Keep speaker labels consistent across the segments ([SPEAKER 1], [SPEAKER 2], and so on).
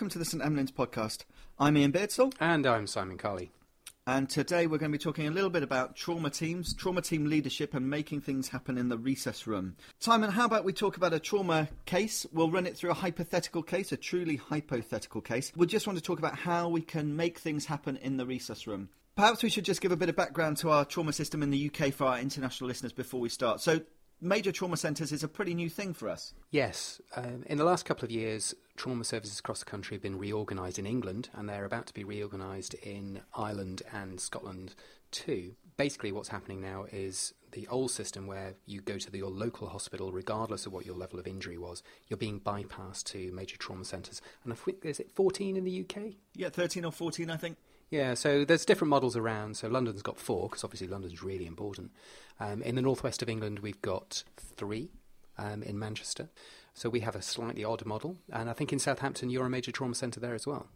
[SPEAKER 1] welcome to the St Emlyn's podcast. I'm Iain Beardsell,
[SPEAKER 2] And I'm Simon Carley.
[SPEAKER 1] and today we're going to be talking a little bit about trauma teams, trauma team leadership, and making things happen in the resus room. Simon, how about we talk about a trauma case? We'll run it through a hypothetical case, a truly hypothetical case. We just want to talk about how we can make things happen in the resus room. Perhaps we should just give a bit of background to our trauma system in the UK for our international listeners before we start. So, major trauma centres is a pretty new thing for us.
[SPEAKER 2] Yes, um, in the last couple of years, trauma services across the country have been reorganised in England, and they're about to be reorganised in Ireland and Scotland too. Basically, what's happening now is the old system where you go to the, your local hospital, regardless of what your level of injury was, you're being bypassed to major trauma centres. And I think, is it 14 in the UK?
[SPEAKER 1] Yeah, 13 or 14, I think.
[SPEAKER 2] Yeah, so there's different models around. So London's got four, because obviously London's really important. Um, in the northwest of England, we've got three um, in Manchester. So we have a slightly odd model. And I think in Southampton, you're a major trauma centre there as well.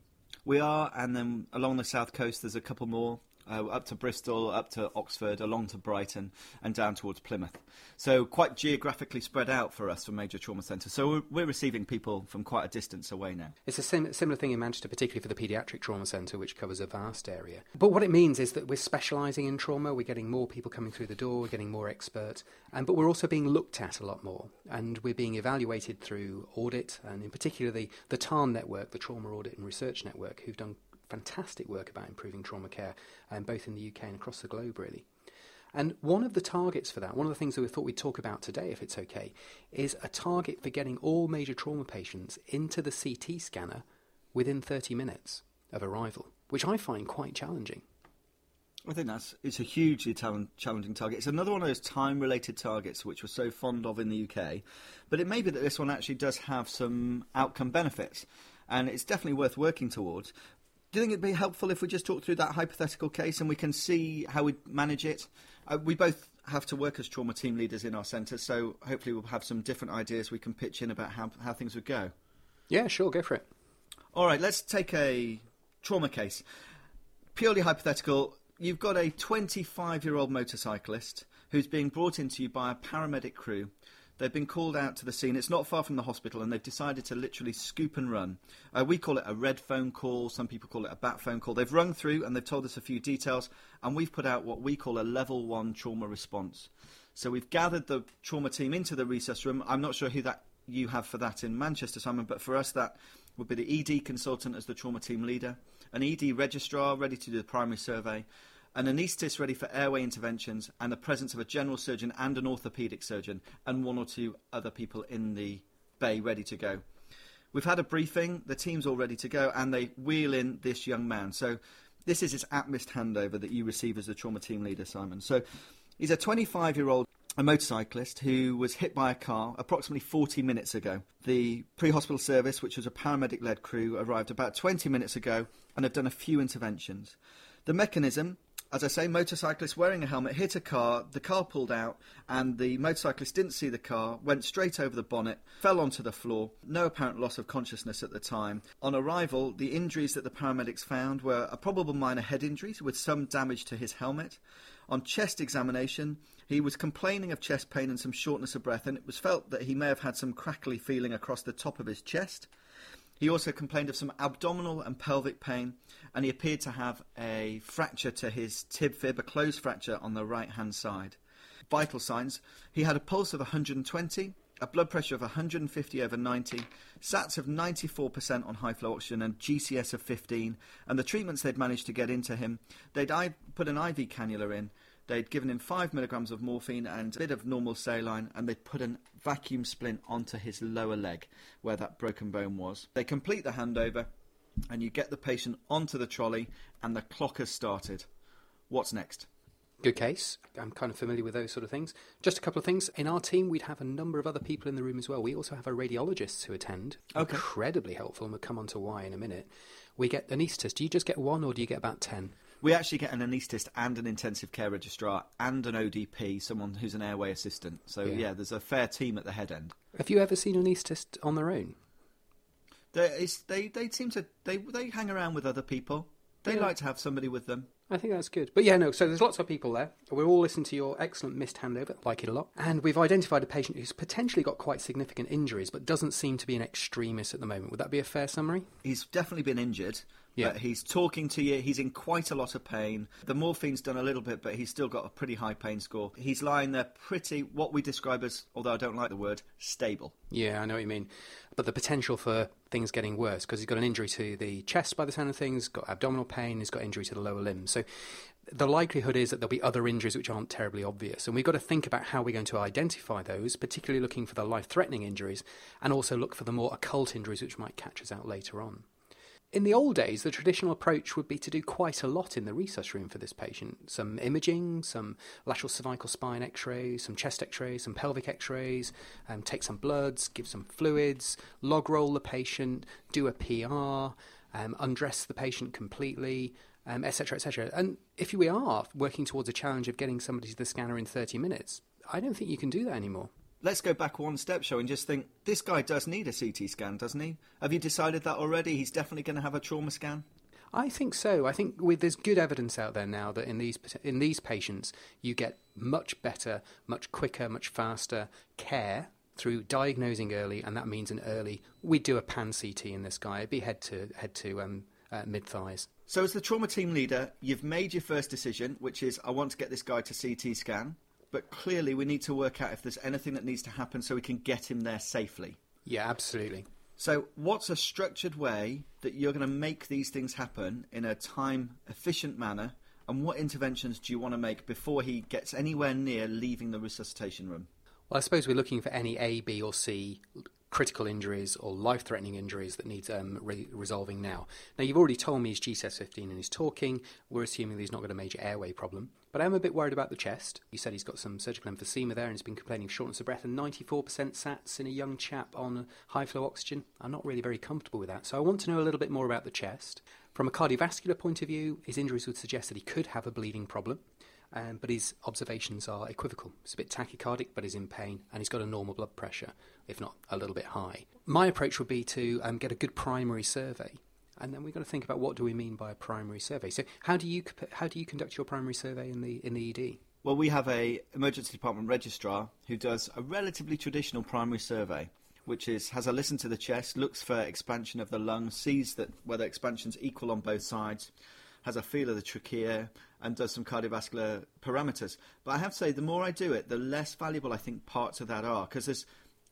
[SPEAKER 1] We are, and then along the south coast, there's a couple more. Uh, up to Bristol, up to Oxford, along to Brighton, and down towards Plymouth. So quite geographically spread out for us for major trauma centres. So we're, we're receiving people from quite a distance away now.
[SPEAKER 2] It's a sim- similar thing in Manchester, particularly for the paediatric trauma centre, which covers a vast area. But what it means is that we're specialising in trauma, we're getting more people coming through the door, we're getting more experts, um, but we're also being looked at a lot more. And we're being evaluated through audit, and in particular the, the TARN network, the Trauma Audit and Research Network, who've done fantastic work about improving trauma care, um, both in the UK and across the globe, really. And one of the targets for that, one of the things that we thought we'd talk about today, if it's okay, is a target for getting all major trauma patients into the CT scanner within 30 minutes of arrival, which I find quite challenging.
[SPEAKER 1] I think that's it's a hugely challenging target. It's another one of those time-related targets which we're so fond of in the UK, but it may be that this one actually does have some outcome benefits, and it's definitely worth working towards. Do you think it'd be helpful if we just talk through that hypothetical case and we can see how we manage it? Uh, we both have to work as trauma team leaders in our centre, so hopefully we'll have some different ideas we can pitch in about how, how things would go.
[SPEAKER 2] Yeah, sure, go for it.
[SPEAKER 1] All right, let's take a trauma case. Purely hypothetical. You've got a 25 year old motorcyclist who's being brought into you by a paramedic crew. They've been called out to the scene. It's not far from the hospital, and they've decided to literally scoop and run. Uh, we call it a red phone call. Some people call it a bat phone call. They've rung through and they've told us a few details, and we've put out what we call a level one trauma response. So we've gathered the trauma team into the recess room. I'm not sure who that you have for that in Manchester, Simon, but for us that would be the ED consultant as the trauma team leader, an ED registrar ready to do the primary survey, an anaesthetist ready for airway interventions, and the presence of a general surgeon and an orthopaedic surgeon, and one or two other people in the bay ready to go. We've had a briefing, the team's all ready to go, and they wheel in this young man. So this is his ATMIST handover that you receive as the trauma team leader, Simon. So he's a 25 year old a motorcyclist who was hit by a car approximately 40 minutes ago. The pre hospital service, which was a paramedic led crew, arrived about 20 minutes ago and have done a few interventions. The mechanism, as I say, motorcyclist wearing a helmet hit a car, the car pulled out, and the motorcyclist didn't see the car, went straight over the bonnet, fell onto the floor, no apparent loss of consciousness at the time. On arrival, the injuries that the paramedics found were a probable minor head injuries with some damage to his helmet. On chest examination, he was complaining of chest pain and some shortness of breath, and it was felt that he may have had some crackly feeling across the top of his chest. He also complained of some abdominal and pelvic pain, and he appeared to have a fracture to his tib fib, a closed fracture on the right hand side. Vital signs he had a pulse of 120, a blood pressure of 150 over 90, SATs of 94% on high flow oxygen, and GCS of 15. And the treatments they'd managed to get into him, they'd put an IV cannula in, they'd given him 5 milligrams of morphine and a bit of normal saline, and they'd put a vacuum splint onto his lower leg where that broken bone was. They complete the handover, and you get the patient onto the trolley, and the clock has started. What's next?
[SPEAKER 2] Good case. I'm kind of familiar with those sort of things. Just a couple of things. In our team, we'd have a number of other people in the room as well. We also have our radiologists who attend.
[SPEAKER 1] Okay.
[SPEAKER 2] Incredibly helpful, and we'll come on to why in a minute. We get anaesthetists. Do you just get one or do you get about 10?
[SPEAKER 1] We actually get an anaesthetist and an intensive care registrar and an ODP, someone who's an airway assistant. So, yeah,
[SPEAKER 2] Yeah.
[SPEAKER 1] there's a fair team at the head end.
[SPEAKER 2] Have you ever seen an anaesthetist on their own?
[SPEAKER 1] They, they, they seem to they, they hang around with other people. They
[SPEAKER 2] Yeah.
[SPEAKER 1] like to have somebody with them.
[SPEAKER 2] I think that's good. But yeah, no, so there's lots of people there. We're all listening to your excellent MIST handover, like it a lot. And we've identified a patient who's potentially got quite significant injuries, but doesn't seem to be in extremis at the moment. Would that be a fair summary?
[SPEAKER 1] He's definitely been injured.
[SPEAKER 2] Yeah.
[SPEAKER 1] But he's talking to you. He's in quite a lot of pain. The morphine's done a little bit, but he's still got a pretty high pain score. He's lying there pretty, what we describe as, although I don't like the word, stable.
[SPEAKER 2] Yeah, I know what you mean. But the potential for things getting worse because he's got an injury to the chest by the sound of things, got abdominal pain, he's got injury to the lower limbs. So the likelihood is that there'll be other injuries which aren't terribly obvious. And we've got to think about how we're going to identify those, particularly looking for the life threatening injuries and also look for the more occult injuries which might catch us out later on. In the old days, the traditional approach would be to do quite a lot in the resus room for this patient. Some imaging, some lateral cervical spine x rays, some chest x rays, some pelvic x rays, um, take some bloods, give some fluids, log roll the patient, do a PR, um, undress the patient completely, um, etc., etc. And if we are working towards a challenge of getting somebody to the scanner in 30 minutes, I don't think you can do that anymore.
[SPEAKER 1] Let's go back one step, show and just think this guy does need a CT scan, doesn't he? Have you decided that already? He's definitely going to have a trauma scan?
[SPEAKER 2] I think so. I think with, there's good evidence out there now that in these in these patients you get much better, much quicker, much faster care through diagnosing early, and that means an early. We do a pan CT in this guy. It'd be head to head to um, uh, mid thighs.
[SPEAKER 1] So, as the trauma team leader, you've made your first decision, which is I want to get this guy to CT scan. But clearly, we need to work out if there's anything that needs to happen so we can get him there safely.
[SPEAKER 2] Yeah, absolutely.
[SPEAKER 1] So, what's a structured way that you're going to make these things happen in a time efficient manner? And what interventions do you want to make before he gets anywhere near leaving the resuscitation room?
[SPEAKER 2] Well, I suppose we're looking for any A, B, or C critical injuries or life-threatening injuries that need um, re- resolving now. Now, you've already told me he's GCS15 and he's talking. We're assuming that he's not got a major airway problem. But I'm a bit worried about the chest. You said he's got some surgical emphysema there and he's been complaining of shortness of breath and 94% SATs in a young chap on high flow oxygen. I'm not really very comfortable with that. So I want to know a little bit more about the chest. From a cardiovascular point of view, his injuries would suggest that he could have a bleeding problem. Um, but his observations are equivocal. He's a bit tachycardic, but he's in pain, and he's got a normal blood pressure, if not a little bit high. My approach would be to um, get a good primary survey, and then we've got to think about what do we mean by a primary survey. So, how do you how do you conduct your primary survey in the in the ED?
[SPEAKER 1] Well, we have a emergency department registrar who does a relatively traditional primary survey, which is has a listen to the chest, looks for expansion of the lungs, sees that whether expansion's equal on both sides, has a feel of the trachea, and does some cardiovascular parameters. But I have to say, the more I do it, the less valuable I think parts of that are, because there's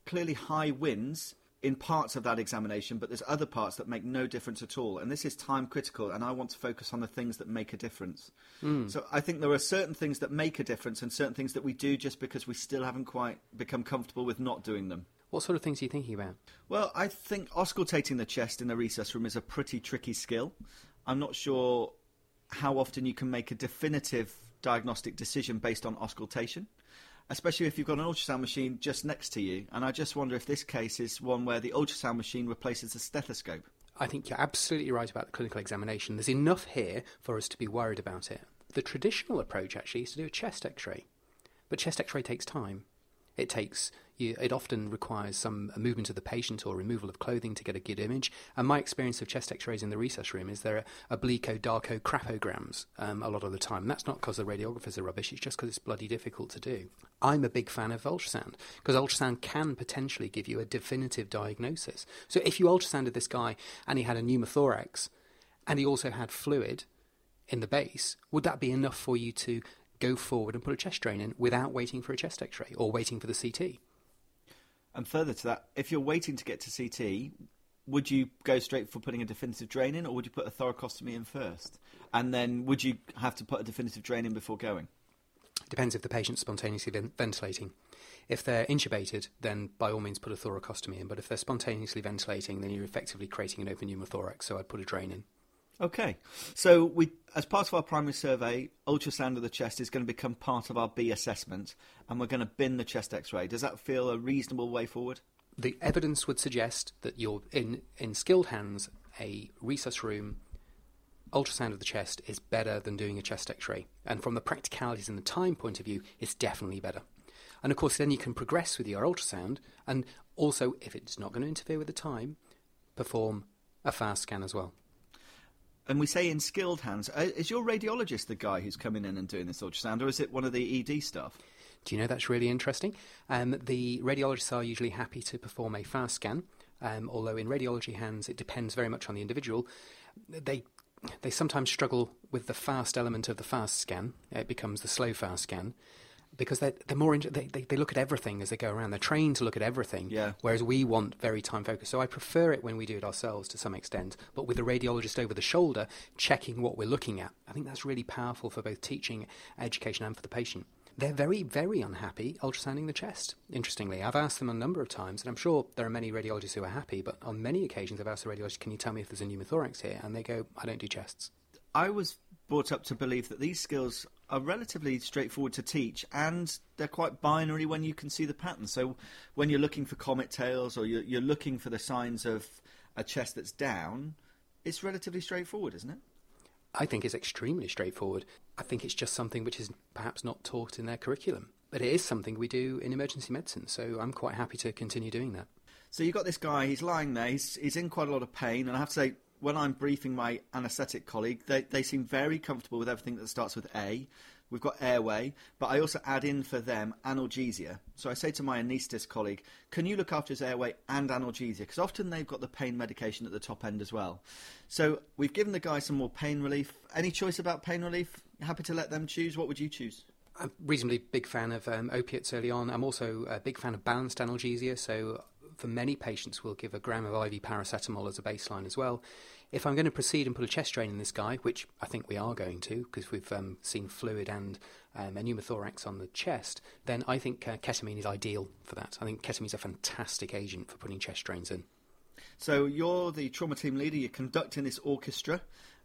[SPEAKER 1] clearly high wins in parts of that examination, but there's other parts that make no difference at all. And this is time critical, and I want to focus on the things that make a difference. Hmm. So I think there are certain things that make a difference and certain things that we do just because we still haven't quite become comfortable with not doing them.
[SPEAKER 2] What sort of things are you thinking about?
[SPEAKER 1] Well, I think auscultating the chest in the resus room is a pretty tricky skill. I'm not sure how often you can make a definitive diagnostic decision based on auscultation, especially if you've got an ultrasound machine just next to you. And I just wonder if this case is one where the ultrasound machine replaces the stethoscope.
[SPEAKER 2] I think you're absolutely right about the clinical examination. There's enough here for us to be worried about it. The traditional approach actually is to do a chest x ray, but chest x ray takes time. It takes you, it often requires some movement of the patient or removal of clothing to get a good image. And my experience of chest x-rays in the resus room is they're obliquo, darko, crapograms um, a lot of the time. And that's not because the radiographers are rubbish, it's just because it's bloody difficult to do. I'm a big fan of ultrasound because ultrasound can potentially give you a definitive diagnosis. So if you ultrasounded this guy and he had a pneumothorax and he also had fluid in the base, would that be enough for you to go forward and put a chest drain in without waiting for a chest x ray or waiting for the CT?
[SPEAKER 1] And further to that, if you're waiting to get to CT, would you go straight for putting a definitive drain in, or would you put a thoracostomy in first? And then would you have to put a definitive drain in before going?
[SPEAKER 2] Depends if the patient's spontaneously ventilating. If they're intubated, then by all means put a thoracostomy in. But if they're spontaneously ventilating, then you're effectively creating an open pneumothorax, so I'd put a drain in.
[SPEAKER 1] Okay, so we, as part of our primary survey, ultrasound of the chest is going to become part of our B assessment, and we're going to bin the chest X-ray. Does that feel a reasonable way forward?
[SPEAKER 2] The evidence would suggest that you're in, in skilled hands, a resus room ultrasound of the chest is better than doing a chest x-ray. And from the practicalities and the time point of view, it's definitely better. And of course, then you can progress with your ultrasound, and also, if it's not going to interfere with the time, perform a fast scan as well.
[SPEAKER 1] And we say in skilled hands, uh, is your radiologist the guy who's coming in and doing this ultrasound, or is it one of the ED staff?
[SPEAKER 2] Do you know that's really interesting? Um, the radiologists are usually happy to perform a fast scan, um, although in radiology hands it depends very much on the individual. They they sometimes struggle with the fast element of the fast scan. It becomes the slow fast scan because they're, they're more inter- they, they, they look at everything as they go around. They're trained to look at everything,
[SPEAKER 1] Yeah.
[SPEAKER 2] whereas we want very time focused. So I prefer it when we do it ourselves to some extent, but with the radiologist over the shoulder checking what we're looking at. I think that's really powerful for both teaching, education, and for the patient. They're very, very unhappy ultrasounding the chest. Interestingly, I've asked them a number of times, and I'm sure there are many radiologists who are happy, but on many occasions I've asked the radiologist, "Can you tell me if there's a pneumothorax here?" And they go, "I don't do chests."
[SPEAKER 1] I was brought up to believe that these skills are relatively straightforward to teach and they're quite binary when you can see the pattern. So when you're looking for comet tails or you're, you're looking for the signs of a chest that's down, it's relatively straightforward, isn't it?
[SPEAKER 2] I think it's extremely straightforward. I think it's just something which is perhaps not taught in their curriculum. But it is something we do in emergency medicine, so I'm quite happy to continue doing that.
[SPEAKER 1] So you've got this guy, he's lying there, he's, he's in quite a lot of pain, and I have to say, when I'm briefing my anaesthetic colleague, they, they seem very comfortable with everything that starts with A. We've got airway, but I also add in for them analgesia. So I say to my anaesthetist colleague, can you look after his airway and analgesia? Because often they've got the pain medication at the top end as well. So we've given the guy some more pain relief. Any choice about pain relief? Happy to let them choose. What would you choose?
[SPEAKER 2] I'm reasonably big fan of um, opiates early on. I'm also a big fan of balanced analgesia, so for many patients, we'll give a gram of IV paracetamol as a baseline as well. If I'm going to proceed and put a chest drain in this guy, which I think we are going to, because we've um, seen fluid and um, a pneumothorax on the chest, then I think uh, ketamine is ideal for that. I think ketamine is a fantastic agent for putting chest drains in.
[SPEAKER 1] So you're the trauma team leader, you're conducting this orchestra,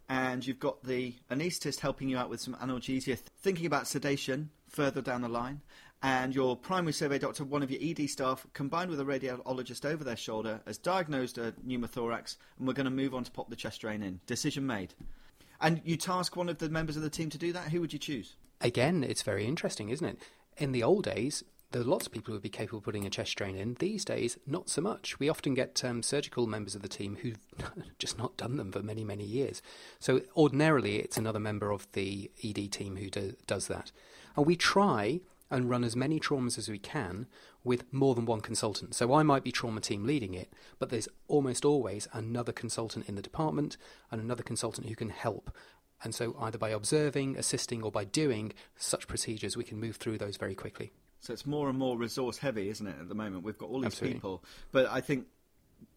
[SPEAKER 1] and you've got the anaesthetist helping you out with some analgesia, thinking about sedation further down the line, and your primary survey doctor, one of your ED staff, combined with a radiologist over their shoulder, has diagnosed a pneumothorax, and we're going to move on to pop the chest drain in. Decision made. And you task one of the members of the team to do that. Who would you choose?
[SPEAKER 2] Again, it's very interesting, isn't it? In the old days, there are lots of people who would be capable of putting a chest drain in. These days, not so much. We often get um, surgical members of the team who've just not done them for many, many years. So ordinarily, it's another member of the ED team who do, does that. And we try and run as many traumas as we can with more than one consultant. So I might be trauma team leading it, but there's almost always another consultant in the department and another consultant who can help. And so either by observing, assisting, or by doing such procedures, we can move through those very quickly.
[SPEAKER 1] So it's more and more resource heavy, isn't it, at the moment? We've got all these
[SPEAKER 2] Absolutely.
[SPEAKER 1] people. But I think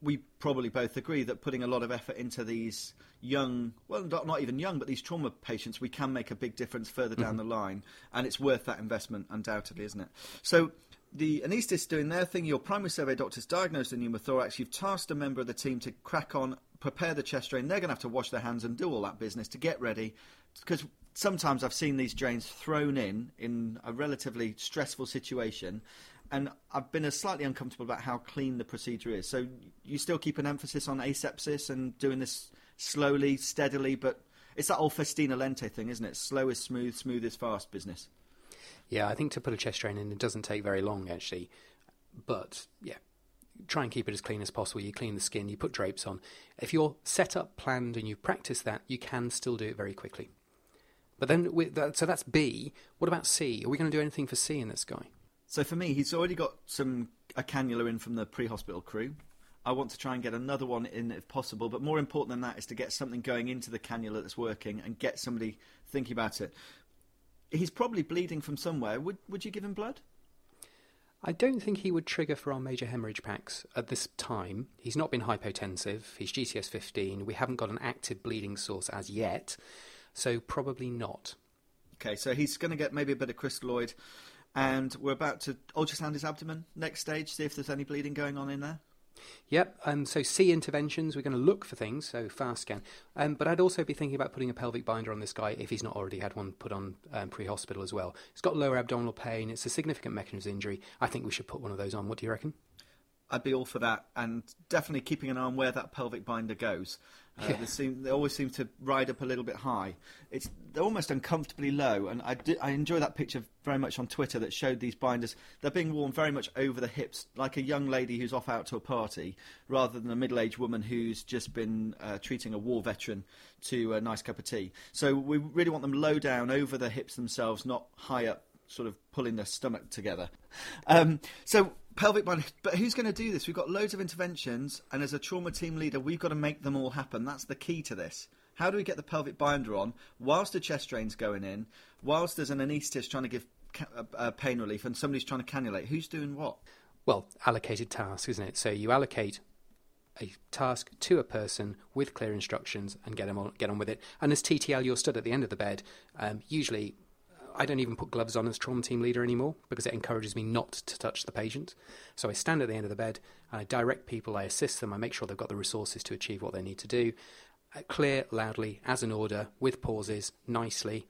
[SPEAKER 1] we probably both agree that putting a lot of effort into these young, well, not, not even young, but these trauma patients, we can make a big difference further down mm-hmm. the line. And it's worth that investment, undoubtedly, isn't it? So the anaesthetist doing their thing, your primary survey doctor's diagnosed a pneumothorax, you've tasked a member of the team to crack on, prepare the chest drain. They're going to have to wash their hands and do all that business to get ready. Because sometimes I've seen these drains thrown in in a relatively stressful situation, and I've been slightly uncomfortable about how clean the procedure is. So you still keep an emphasis on asepsis and doing this slowly, steadily, but it's that old festina lente thing, isn't it? Slow is smooth, smooth is fast business.
[SPEAKER 2] Yeah, I think to put a chest drain in, it doesn't take very long actually. But yeah, try and keep it as clean as possible. You clean the skin, you put drapes on. If you're set up, planned, and you've practiced that, you can still do it very quickly. But then, so that's B. What about C? Are we going to do anything for C in this guy?
[SPEAKER 1] So for me, he's already got some a cannula in from the pre-hospital crew. I want to try and get another one in if possible, but more important than that is to get something going into the cannula that's working and get somebody thinking about it. He's probably bleeding from somewhere. Would would you give him blood?
[SPEAKER 2] I don't think he would trigger for our major hemorrhage packs at this time. He's not been hypotensive. He's GCS 15. We haven't got an active bleeding source as yet, so probably not.
[SPEAKER 1] Okay, so he's going to get maybe a bit of crystalloid, and we're about to ultrasound his abdomen. Next stage, see if there's any bleeding going on in there.
[SPEAKER 2] Yep. Um, so C interventions, we're going to look for things. So fast scan. Um, but I'd also be thinking about putting a pelvic binder on this guy if he's not already had one put on um, pre-hospital as well. He's got lower abdominal pain. It's a significant mechanism of injury. I think we should put one of those on. What do you reckon?
[SPEAKER 1] I'd be all for that, and definitely keeping an eye on where that pelvic binder goes. Uh, they, seem, they always seem to ride up a little bit high. It's they're almost uncomfortably low, and I, do, I enjoy that picture very much on Twitter that showed these binders. They're being worn very much over the hips, like a young lady who's off out to a party, rather than a middle-aged woman who's just been uh, treating a war veteran to a nice cup of tea. So we really want them low down over the hips themselves, not high up sort of pulling their stomach together. Um, so pelvic binder, but who's going to do this? We've got loads of interventions, and as a trauma team leader, we've got to make them all happen. That's the key to this. How do we get the pelvic binder on whilst the chest drain's going in, whilst there's an anaesthetist trying to give uh, uh, pain relief and somebody's trying to cannulate? Who's doing what?
[SPEAKER 2] Well, allocated tasks, isn't it? So you allocate a task to a person with clear instructions and get them on, get on with it. And as TTL, you're stood at the end of the bed. Um, usually I don't even put gloves on as trauma team leader anymore because it encourages me not to touch the patient. So I stand at the end of the bed and I direct people, I assist them, I make sure they've got the resources to achieve what they need to do. Uh, clear, loudly, as an order, with pauses, nicely.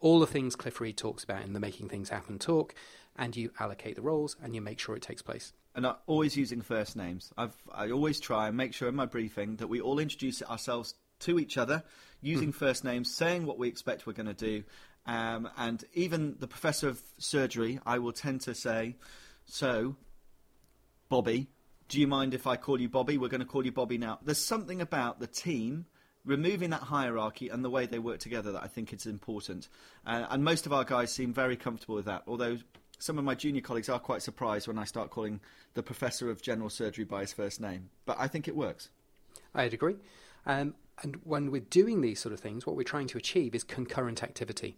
[SPEAKER 2] All the things Cliff Reid talks about in the Making Things Happen talk, and you allocate the roles and you make sure it takes place.
[SPEAKER 1] And I'm always using first names. I've, I always try and make sure in my briefing that we all introduce ourselves to each other using mm. first names, saying what we expect we're going to do, um, and even the professor of surgery, I will tend to say, so, Bobby, do you mind if I call you Bobby? We're going to call you Bobby now. There's something about the team removing that hierarchy and the way they work together that I think is important. Uh, and most of our guys seem very comfortable with that, although some of my junior colleagues are quite surprised when I start calling the professor of general surgery by his first name. But I think it works.
[SPEAKER 2] I'd agree. Um, and when we're doing these sort of things, what we're trying to achieve is concurrent activity.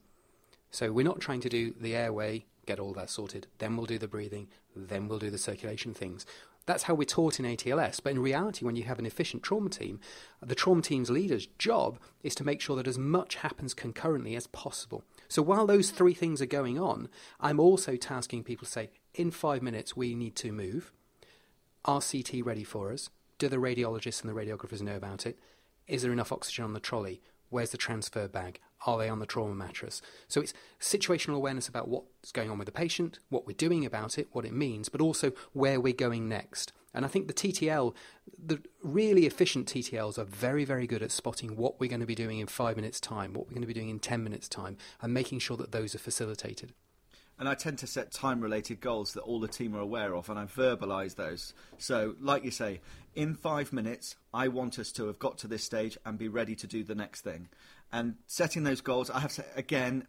[SPEAKER 2] So we're not trying to do the airway, get all that sorted, then we'll do the breathing, then we'll do the circulation things. That's how we're taught in ATLS. But in reality, when you have an efficient trauma team, the trauma team's leader's job is to make sure that as much happens concurrently as possible. So while those three things are going on, I'm also tasking people to say, in five minutes, we need to move. Are CT ready for us? Do the radiologists and the radiographers know about it? Is there enough oxygen on the trolley? Where's the transfer bag? Are they on the trauma mattress? So it's situational awareness about what's going on with the patient, what we're doing about it, what it means, but also where we're going next. And I think the TTL, the really efficient TTLs are very, very good at spotting what we're going to be doing in five minutes' time, what we're going to be doing in 10 minutes' time, and making sure that those are facilitated.
[SPEAKER 1] And I tend to set time related goals that all the team are aware of, and I verbalise those. So, like you say, in five minutes, I want us to have got to this stage and be ready to do the next thing. And setting those goals, I have to, again,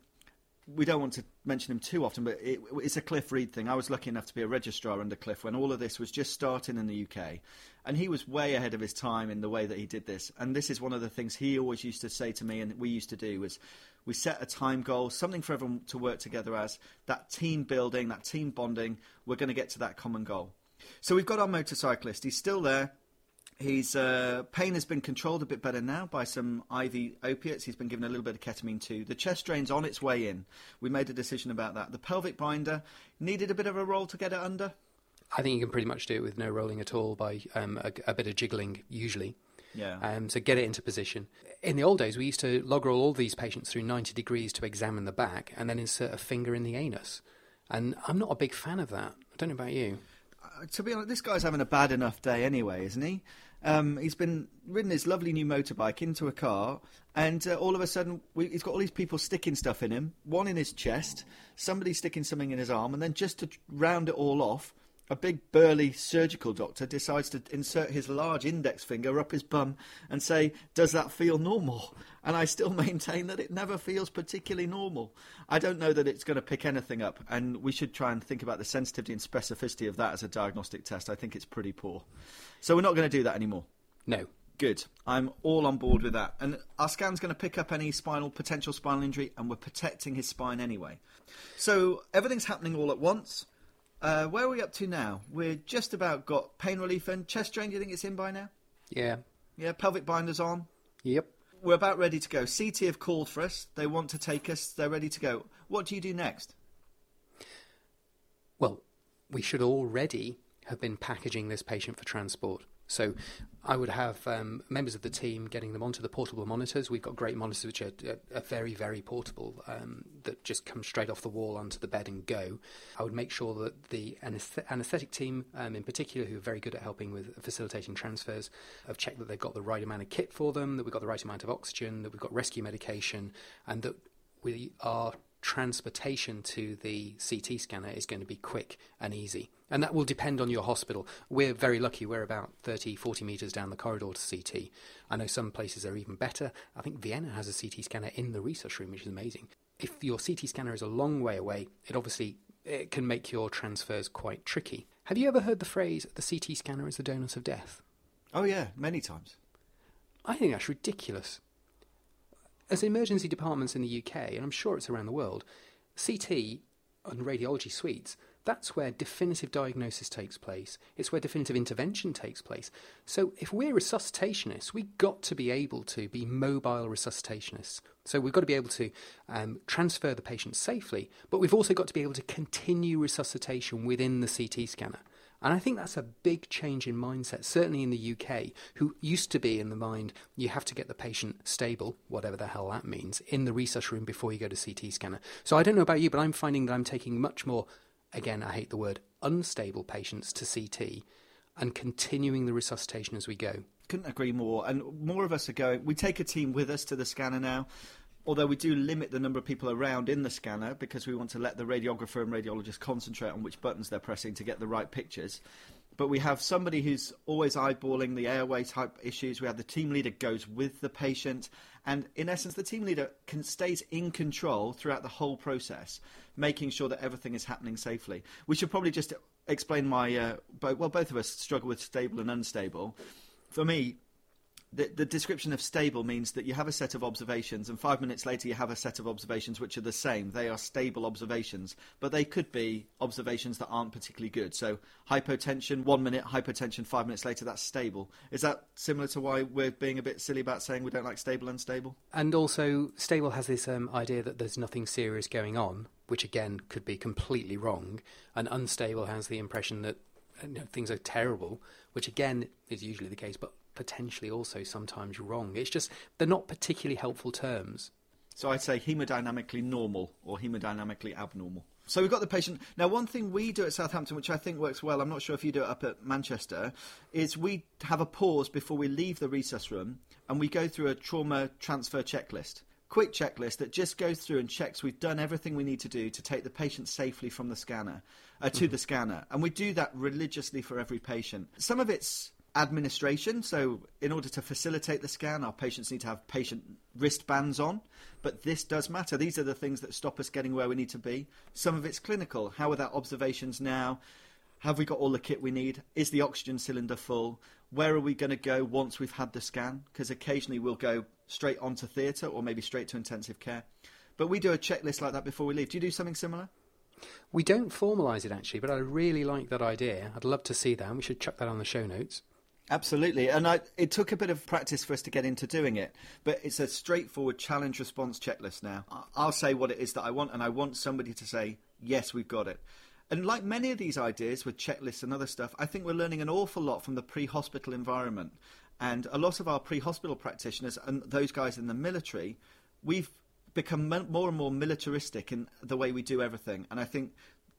[SPEAKER 1] we don't want to mention him too often, but it, it's a Cliff Reid thing. I was lucky enough to be a registrar under Cliff when all of this was just starting in the UK. And he was way ahead of his time in the way that he did this. And this is one of the things he always used to say to me and we used to do was we set a time goal, something for everyone to work together as, that team building, that team bonding. We're going to get to that common goal. So we've got our motorcyclist. He's still there. His uh, pain has been controlled a bit better now by some IV opiates. He's been given a little bit of ketamine too. The chest drain's on its way in. We made a decision about that. The pelvic binder needed a bit of a roll to get it under.
[SPEAKER 2] I think you can pretty much do it with no rolling at all by um, a, a, bit of jiggling, usually.
[SPEAKER 1] Yeah.
[SPEAKER 2] Um, so get it into position. In the old days, we used to log roll all these patients through 90 degrees to examine the back and then insert a finger in the anus. And I'm not a big fan of that. I don't know about you.
[SPEAKER 1] Uh, to be honest, this guy's having a bad enough day anyway, isn't he? Um, he's been ridden his lovely new motorbike into a car, and uh, all of a sudden, we, he's got all these people sticking stuff in him. One in his chest, somebody sticking something in his arm, and then just to round it all off, a big burly surgical doctor decides to insert his large index finger up his bum and say, Does that feel normal? And I still maintain that it never feels particularly normal. I don't know that it's going to pick anything up, and we should try and think about the sensitivity and specificity of that as a diagnostic test. I think it's pretty poor. So we're not going to do that anymore.
[SPEAKER 2] No.
[SPEAKER 1] Good. I'm all on board with that. And our scan's going to pick up any spinal potential spinal injury, and we're protecting his spine anyway. So everything's happening all at once. Uh, where are we up to now? We're just about got pain relief and chest drain. Do you think it's in by now?
[SPEAKER 2] Yeah.
[SPEAKER 1] Yeah, pelvic binders on.
[SPEAKER 2] Yep.
[SPEAKER 1] We're about ready to go. CT have called for us. They want to take us. They're ready to go. What do you do next?
[SPEAKER 2] Well, we should already have been packaging this patient for transport. So I would have um, members of the team getting them onto the portable monitors. We've got great monitors which are, are, very, very portable um, that just come straight off the wall onto the bed and go. I would make sure that the anaesthetic team, um, in particular, who are very good at helping with facilitating transfers, have checked that they've got the right amount of kit for them, that we've got the right amount of oxygen, that we've got rescue medication, and that we are transportation to the CT scanner is going to be quick and easy. And that will depend on your hospital. We're very lucky, we're about 30, 40 metres down the corridor to CT. I know some places are even better. I think Vienna has a CT scanner in the resus room, which is amazing. If your CT scanner is a long way away, it obviously it can make your transfers quite tricky. Have you ever heard the phrase, the CT scanner is the donut of death?
[SPEAKER 1] Oh, yeah, many times.
[SPEAKER 2] I think that's ridiculous as emergency departments in the UK, and I'm sure it's around the world, CT and radiology suites, that's where definitive diagnosis takes place. It's where definitive intervention takes place. So if we're resuscitationists, we've got to be able to be mobile resuscitationists. So we've got to be able to um, transfer the patient safely, but we've also got to be able to continue resuscitation within the CT scanner. And I think that's a big change in mindset, certainly in the UK, who used to be in the mind you have to get the patient stable, whatever the hell that means, in the resus room before you go to CT scanner. So I don't know about you, but I'm finding that I'm taking much more, again, I hate the word, unstable patients to CT and continuing the resuscitation as we go.
[SPEAKER 1] Couldn't agree more. And more of us are going, we take a team with us to the scanner now although we do limit the number of people around in the scanner because we want to let the radiographer and radiologist concentrate on which buttons they're pressing to get the right pictures. But we have somebody who's always eyeballing the airway type issues. We have the team leader goes with the patient, and in essence, the team leader can, stays in control throughout the whole process, making sure that everything is happening safely. We should probably just explain my uh, well, both of us struggle with stable and unstable. For me, the, the, description of stable means that you have a set of observations, and five minutes later you have a set of observations which are the same. They are stable observations, but they could be observations that aren't particularly good. So hypotension, one minute, hypotension, five minutes later, that's stable. Is that similar to why we're being a bit silly about saying we don't like stable and unstable?
[SPEAKER 2] And also, stable has this um, idea that there's nothing serious going on, which again could be completely wrong, and unstable has the impression that Uh, you know, things are terrible, which again is usually the case, but potentially also sometimes wrong. It's just they're not particularly helpful terms.
[SPEAKER 1] So I'd say hemodynamically normal or hemodynamically abnormal. So we've got the patient. Now, one thing we do at Southampton, which I think works well, I'm not sure if you do it up at Manchester, is we have a pause before we leave the resus room and we go through a trauma transfer checklist. Quick checklist that just goes through and checks we've done everything we need to do to take the patient safely from the scanner uh, to mm-hmm. the scanner. And we do that religiously for every patient. Some of it's administration. So, in order to facilitate the scan, our patients need to have patient wristbands on. But this does matter. These are the things that stop us getting where we need to be. Some of it's clinical. How are our observations now? Have we got all the kit we need? Is the oxygen cylinder full? Where are we going to go once we've had the scan? Because occasionally we'll go straight onto theatre or maybe straight to intensive care. But we do a checklist like that before we leave. Do you do something similar?
[SPEAKER 2] We don't formalise it actually, but I really like that idea. I'd love to see that, and we should chuck that on the show notes.
[SPEAKER 1] Absolutely, and I, it took a bit of practice for us to get into doing it, but it's a straightforward challenge response checklist now. I'll say what it is that I want, and I want somebody to say, yes, we've got it. And like many of these ideas with checklists and other stuff, I think we're learning an awful lot from the pre hospital environment. And a lot of our pre hospital practitioners and those guys in the military, we've become more and more militaristic in the way we do everything. And I think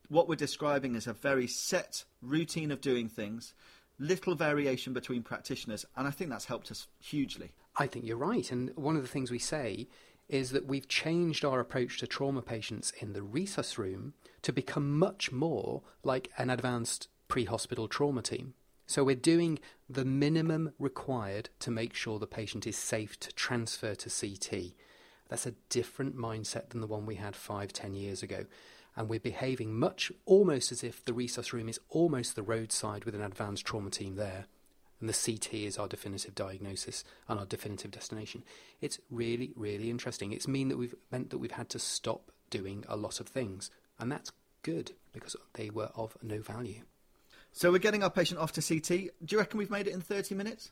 [SPEAKER 1] what we're describing is a very set routine of doing things little variation between practitioners, and I think that's helped us hugely.
[SPEAKER 2] I think you're right, and one of the things we say is that we've changed our approach to trauma patients in the resus room to become much more like an advanced pre hospital trauma team. So we're doing the minimum required to make sure the patient is safe to transfer to CT. That's a different mindset than the one we had five, ten years ago and we're behaving much almost as if the resus room is almost the roadside with an advanced trauma team there. And the CT is our definitive diagnosis and our definitive destination. It's really, really interesting. It's mean that we've meant that we've had to stop doing a lot of things, and that's good because they were of no value.
[SPEAKER 1] So we're getting our patient off to CT. Do you reckon we've made it in 30 minutes?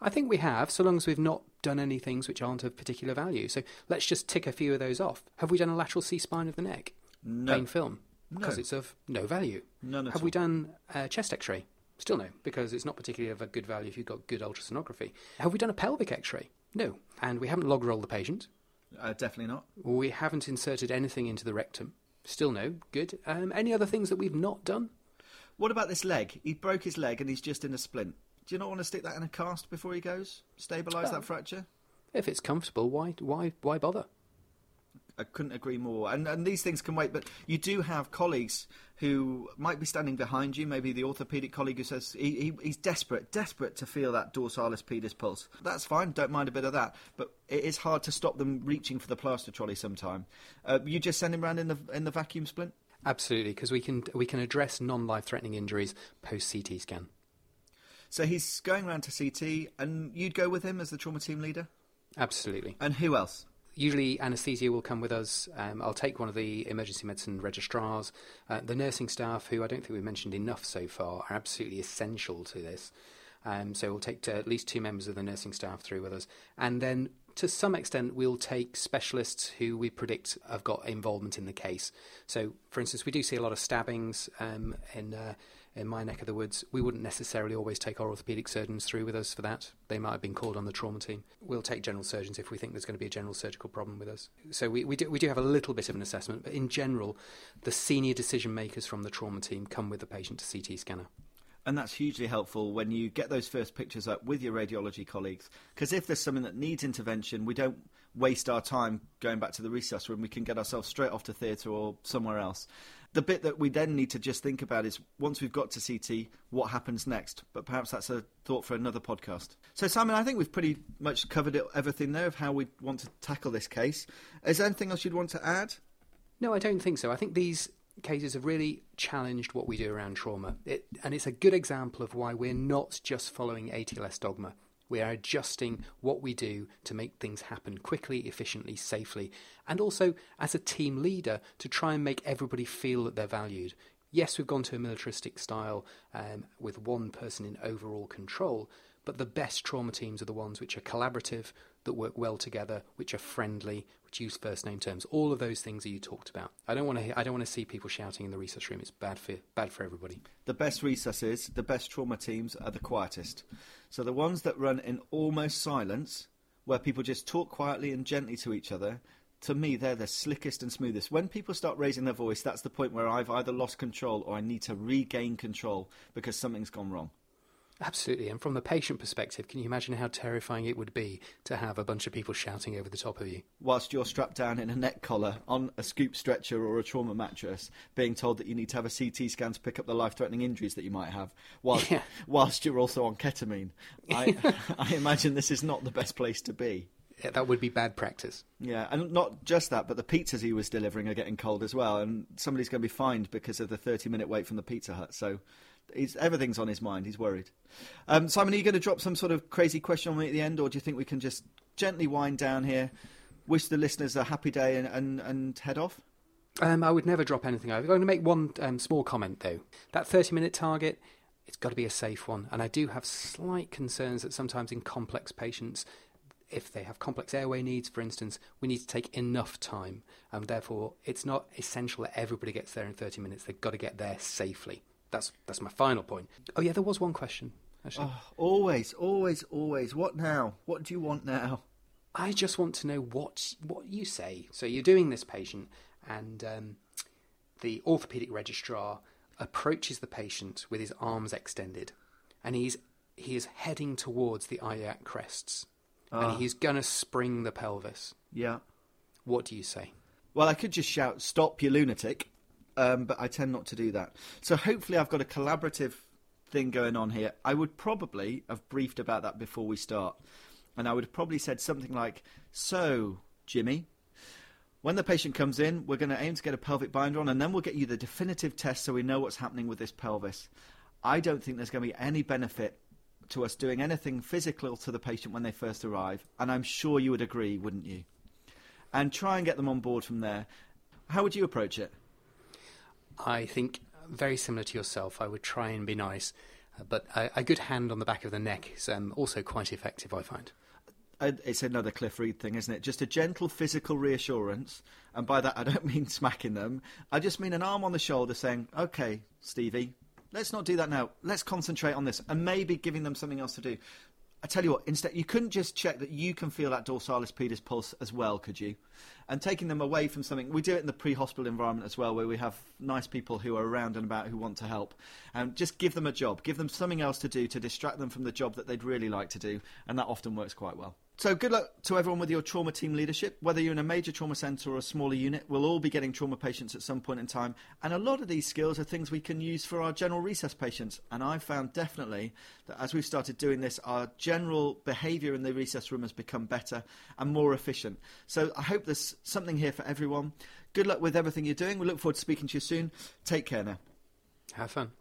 [SPEAKER 2] I think we have, so long as we've not done any things which aren't of particular value. So let's just tick a few of those off. Have we done a lateral C spine of the neck?
[SPEAKER 1] no.
[SPEAKER 2] plain film because no. it's of no value.
[SPEAKER 1] None
[SPEAKER 2] Have
[SPEAKER 1] all.
[SPEAKER 2] we done a chest X-ray? Still no, because it's not particularly of a good value if you've got good ultrasonography. Have we done a pelvic x ray? No. And we haven't log rolled the patient.
[SPEAKER 1] Uh, definitely not.
[SPEAKER 2] We haven't inserted anything into the rectum. Still no. Good. Um, any other things that we've not done?
[SPEAKER 1] What about this leg? He broke his leg and he's just in a splint. Do you not want to stick that in a cast before he goes? Stabilise
[SPEAKER 2] Oh.
[SPEAKER 1] that fracture?
[SPEAKER 2] If it's comfortable, why, why, why bother?
[SPEAKER 1] I couldn't agree more. And, and these things can wait, but you do have colleagues who might be standing behind you. Maybe the orthopaedic colleague who says he, he, he's desperate, desperate to feel that dorsalis pedis pulse. That's fine. Don't mind a bit of that. But it is hard to stop them reaching for the plaster trolley sometime. Uh, you just send him around in the in the vacuum splint.
[SPEAKER 2] Absolutely, because we can we can address non-life-threatening injuries post CT scan.
[SPEAKER 1] So he's going around to CT, and you'd go with him as the trauma team leader.
[SPEAKER 2] Absolutely.
[SPEAKER 1] And who else?
[SPEAKER 2] Usually, anaesthesia will come with us. Um, I'll take one of the emergency medicine registrars. Uh, the nursing staff, who I don't think we've mentioned enough so far, are absolutely essential to this. Um, so we'll take at least two members of the nursing staff through with us, and then to some extent we'll take specialists who we predict have got involvement in the case. So, for instance, we do see a lot of stabbings um, in uh, in my neck of the woods. We wouldn't necessarily always take our orthopaedic surgeons through with us for that. They might have been called on the trauma team. We'll take general surgeons if we think there's going to be a general surgical problem with us. So we, we do we do have a little bit of an assessment, but in general, the senior decision makers from the trauma team come with the patient to CT scanner.
[SPEAKER 1] And that's hugely helpful when you get those first pictures up with your radiology colleagues. Because if there's something that needs intervention, we don't waste our time going back to the resus room. We can get ourselves straight off to theatre or somewhere else. The bit that we then need to just think about is once we've got to CT, what happens next? But perhaps that's a thought for another podcast. So, Simon, I think we've pretty much covered everything there of how we want to tackle this case. Is there anything else you'd want to add?
[SPEAKER 2] No, I don't think so. I think these cases have really challenged what we do around trauma. It, and it's a good example of why we're not just following ATLS dogma. We are adjusting what we do to make things happen quickly, efficiently, safely, and also as a team leader to try and make everybody feel that they're valued. Yes, we've gone to a militaristic style um, with one person in overall control, but the best trauma teams are the ones which are collaborative, that work well together, which are friendly, which use first name terms. All of those things that you talked about. I don't want to. I don't want to see people shouting in the resus room. It's bad for bad for everybody.
[SPEAKER 1] The best resusces, the best trauma teams are the quietest. So the ones that run in almost silence, where people just talk quietly and gently to each other, to me, they're the slickest and smoothest. When people start raising their voice, that's the point where I've either lost control or I need to regain control because something's gone wrong.
[SPEAKER 2] Absolutely. And from the patient perspective, can you imagine how terrifying it would be to have a bunch of people shouting over the top of you?
[SPEAKER 1] Whilst you're strapped down in a neck collar on a scoop stretcher or a trauma mattress, being told that you need to have a CT scan to pick up the life-threatening injuries that you might have, whilst,
[SPEAKER 2] Yeah.
[SPEAKER 1] whilst you're also on ketamine, I, I imagine this is not the best place to be.
[SPEAKER 2] Yeah, that would be bad practice.
[SPEAKER 1] Yeah, and not just that, but the pizzas he was delivering are getting cold as well, and somebody's going to be fined because of the 30 minute wait from the Pizza Hut. So he's, everything's on his mind. He's worried. Um, Simon, are you going to drop some sort of crazy question on me at the end, or do you think we can just gently wind down here, wish the listeners a happy day, and, and, and head off?
[SPEAKER 2] Um, I would never drop anything. I'm going to make one um, small comment though. That 30 minute target, it's got to be a safe one. And I do have slight concerns that sometimes in complex patients, if they have complex airway needs, for instance, we need to take enough time. And therefore, it's not essential that everybody gets there in 30 minutes. They've got to get there safely. That's, that's my final point. Oh, yeah, there was one question, actually.
[SPEAKER 1] Oh, always, always, always. What now? What do you want now?
[SPEAKER 2] I just want to know what what you say. So you're doing this patient, and um, the orthopedic registrar approaches the patient with his arms extended, and he's he is heading towards the iliac crests,
[SPEAKER 1] Ah.
[SPEAKER 2] and he's gonna spring the pelvis.
[SPEAKER 1] Yeah.
[SPEAKER 2] What do you say?
[SPEAKER 1] Well, I could just shout, "Stop, you lunatic!" Um, but I tend not to do that. So hopefully, I've got a collaborative thing going on here. I would probably have briefed about that before we start, and I would have probably said something like, "So, Jimmy." When the patient comes in, we're going to aim to get a pelvic binder on, and then we'll get you the definitive test so we know what's happening with this pelvis. I don't think there's going to be any benefit to us doing anything physical to the patient when they first arrive, and I'm sure you would agree, wouldn't you? And try and get them on board from there. How would you approach it?
[SPEAKER 2] I think very similar to yourself. I would try and be nice, but a, a good hand on the back of the neck is um, also quite effective. I find.
[SPEAKER 1] It's another Cliff Reid thing, isn't it? Just a gentle physical reassurance, and by that I don't mean smacking them. I just mean an arm on the shoulder saying, "Okay, Stevie, let's not do that now. Let's concentrate on this and maybe giving them something else to do. I tell you what, instead, you couldn't just check that you can feel that dorsalis pedis pulse as well, could you? And taking them away from something, we do it in the pre-hospital environment as well, where we have nice people who are around and about who want to help, and just give them a job, give them something else to do to distract them from the job that they'd really like to do, and that often works quite well. So good luck to everyone with your trauma team leadership. Whether you're in a major trauma centre or a smaller unit, we'll all be getting trauma patients at some point in time. And a lot of these skills are things we can use for our general resus patients. And I've found definitely that as we've started doing this, our general behaviour in the resus room has become better and more efficient. So I hope there's something here for everyone. Good luck with everything you're doing. We look forward to speaking to you soon. Take care now.
[SPEAKER 2] Have fun.